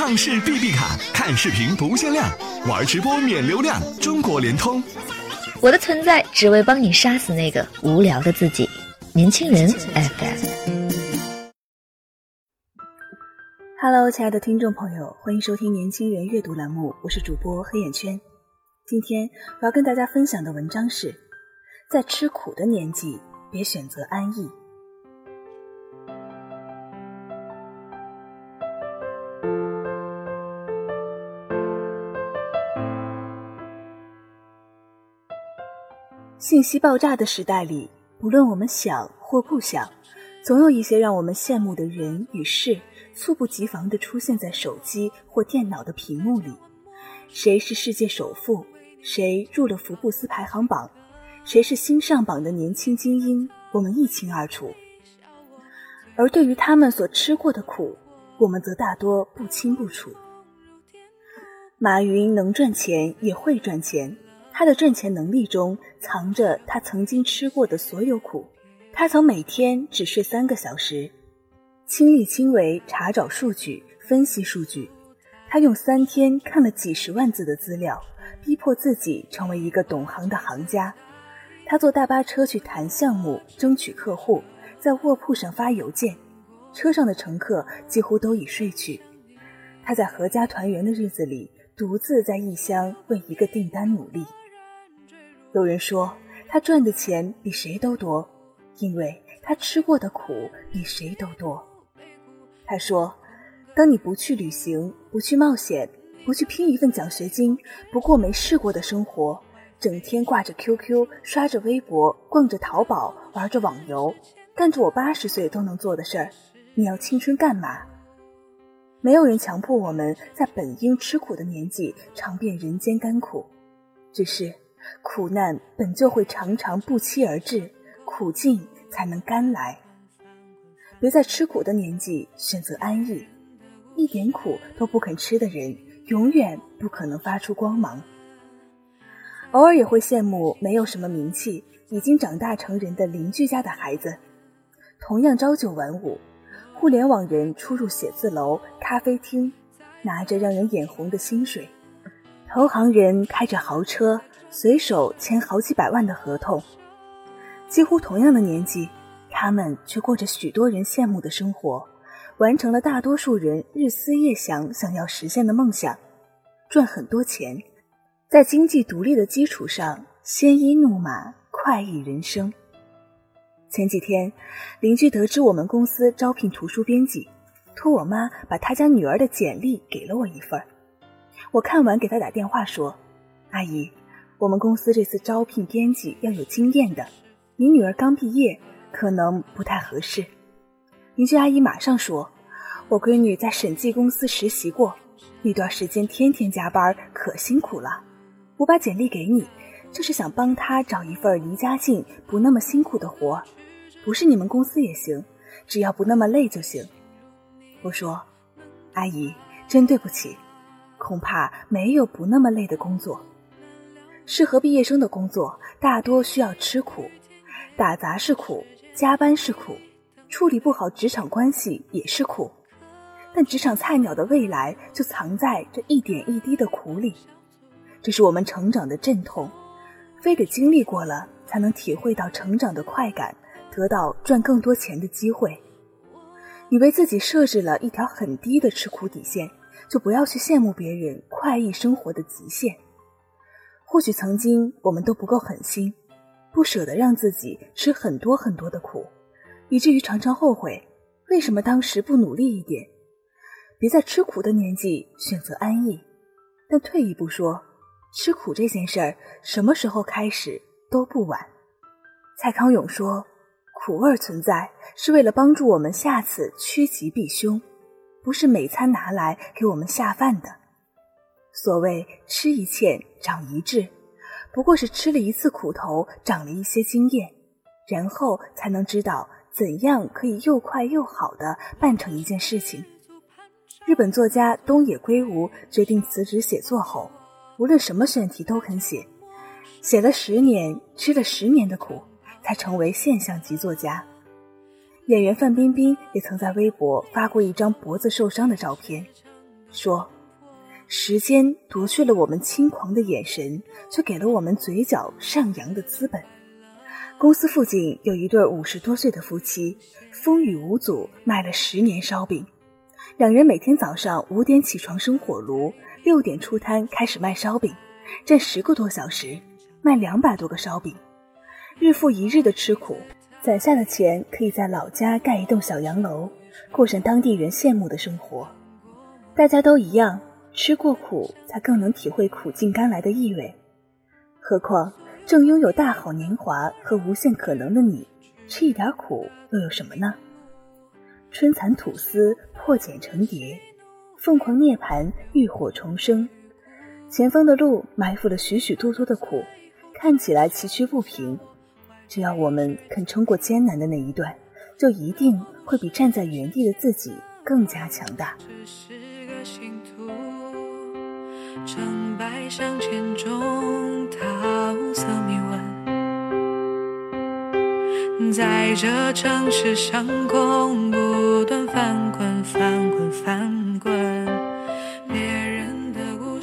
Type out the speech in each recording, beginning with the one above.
畅视 B B 卡，看视频不限量，玩直播免流量，中国联通。我的存在只为帮你杀死那个无聊的自己。年轻人 FM。Hello，亲爱的听众朋友，欢迎收听年轻人阅读栏目，我是主播黑眼圈。今天我要跟大家分享的文章是：在吃苦的年纪，别选择安逸。信息爆炸的时代里，不论我们想或不想，总有一些让我们羡慕的人与事，猝不及防地出现在手机或电脑的屏幕里。谁是世界首富？谁入了福布斯排行榜？谁是新上榜的年轻精英？我们一清二楚。而对于他们所吃过的苦，我们则大多不清不楚。马云能赚钱，也会赚钱。他的赚钱能力中藏着他曾经吃过的所有苦。他曾每天只睡三个小时，亲力亲为查找数据、分析数据。他用三天看了几十万字的资料，逼迫自己成为一个懂行的行家。他坐大巴车去谈项目、争取客户，在卧铺上发邮件，车上的乘客几乎都已睡去。他在阖家团圆的日子里，独自在异乡为一个订单努力。有人说他赚的钱比谁都多，因为他吃过的苦比谁都多。他说：“当你不去旅行，不去冒险，不去拼一份奖学金，不过没试过的生活，整天挂着 QQ，刷着微博，逛着淘宝，玩着网游，干着我八十岁都能做的事儿，你要青春干嘛？”没有人强迫我们在本应吃苦的年纪尝遍人间甘苦，只是。苦难本就会常常不期而至，苦尽才能甘来。别在吃苦的年纪选择安逸，一点苦都不肯吃的人，永远不可能发出光芒。偶尔也会羡慕没有什么名气、已经长大成人的邻居家的孩子，同样朝九晚五，互联网人出入写字楼、咖啡厅，拿着让人眼红的薪水，投行人开着豪车。随手签好几百万的合同，几乎同样的年纪，他们却过着许多人羡慕的生活，完成了大多数人日思夜想想要实现的梦想，赚很多钱，在经济独立的基础上，鲜衣怒马，快意人生。前几天，邻居得知我们公司招聘图书编辑，托我妈把他家女儿的简历给了我一份我看完给他打电话说：“阿姨。”我们公司这次招聘编辑要有经验的，你女儿刚毕业，可能不太合适。邻居阿姨马上说：“我闺女在审计公司实习过，那段时间天天加班，可辛苦了。我把简历给你，就是想帮她找一份离家近、不那么辛苦的活，不是你们公司也行，只要不那么累就行。”我说：“阿姨，真对不起，恐怕没有不那么累的工作。”适合毕业生的工作大多需要吃苦，打杂是苦，加班是苦，处理不好职场关系也是苦。但职场菜鸟的未来就藏在这一点一滴的苦里，这是我们成长的阵痛，非得经历过了才能体会到成长的快感，得到赚更多钱的机会。你为自己设置了一条很低的吃苦底线，就不要去羡慕别人快意生活的极限。或许曾经我们都不够狠心，不舍得让自己吃很多很多的苦，以至于常常后悔为什么当时不努力一点。别在吃苦的年纪选择安逸，但退一步说，吃苦这件事儿什么时候开始都不晚。蔡康永说：“苦味存在是为了帮助我们下次趋吉避凶，不是每餐拿来给我们下饭的。”所谓吃一堑长一智，不过是吃了一次苦头，长了一些经验，然后才能知道怎样可以又快又好的办成一件事情。日本作家东野圭吾决定辞职写作后，无论什么选题都肯写，写了十年，吃了十年的苦，才成为现象级作家。演员范冰冰也曾在微博发过一张脖子受伤的照片。说：“时间夺去了我们轻狂的眼神，却给了我们嘴角上扬的资本。”公司附近有一对五十多岁的夫妻，风雨无阻卖了十年烧饼。两人每天早上五点起床生火炉，六点出摊开始卖烧饼，站十个多小时，卖两百多个烧饼，日复一日的吃苦，攒下的钱可以在老家盖一栋小洋楼，过上当地人羡慕的生活。大家都一样，吃过苦才更能体会苦尽甘来的意味。何况正拥有大好年华和无限可能的你，吃一点苦又有什么呢？春蚕吐丝，破茧成蝶；凤凰涅槃，浴火重生。前方的路埋伏了许许多多的苦，看起来崎岖不平。只要我们肯撑过艰难的那一段，就一定会比站在原地的自己更加强大。成败向前中，他无色迷问，在这城市上空不断翻滚翻滚翻滚。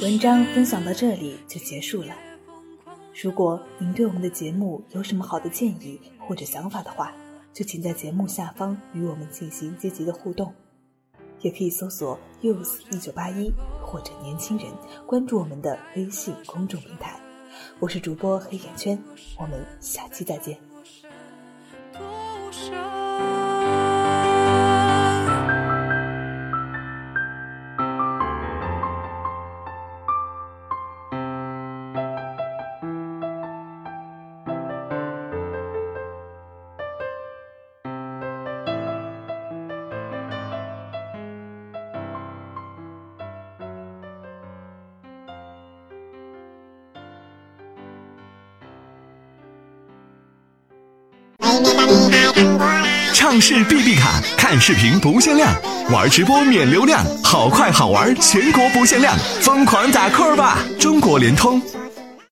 文章分享到这里就结束了。如果您对我们的节目有什么好的建议或者想法的话，就请在节目下方与我们进行积极的互动。也可以搜索 “use 一九八一”或者“年轻人”，关注我们的微信公众平台。我是主播黑眼圈，我们下期再见。多少畅视 B B 卡，看视频不限量，玩直播免流量，好快好玩，全国不限量，疯狂打 call 吧！中国联通。